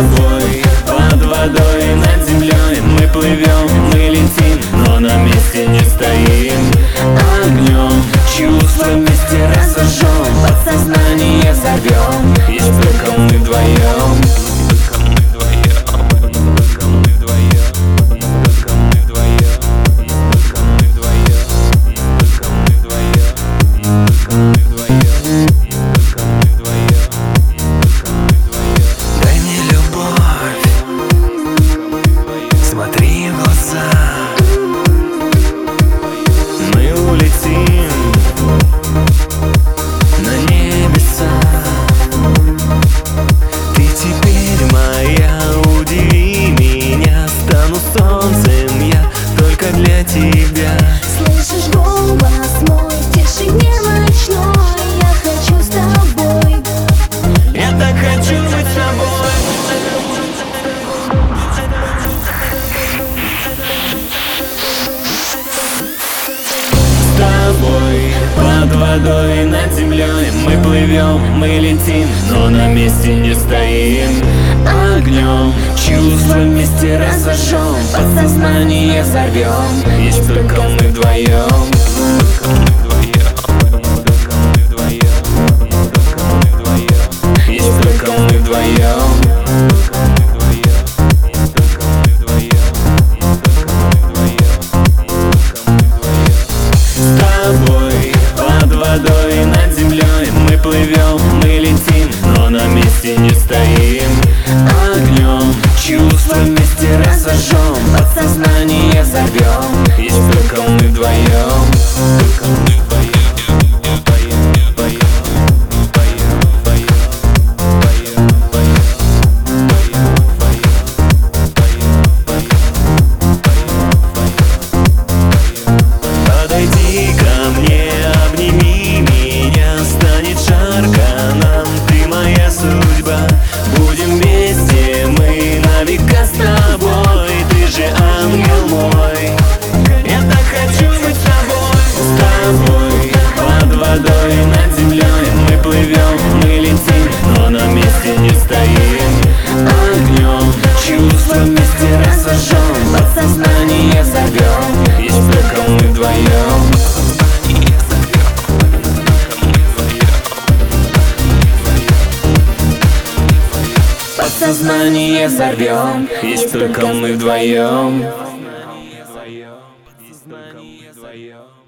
тобой Под водой, над землей. Мы плывем, мы летим Но на месте не стоим. Огнем чувства вместе разожжем Подсознание взорвем Есть только мы вдвоем водой и над землей. Мы плывем, мы летим, но на месте не стоим. Огнем, чувствами стира зажжем Подсознание зовем Есть только мы вдвоем назовем сознание взорвем Есть только мы вдвоем Сознание вдвоем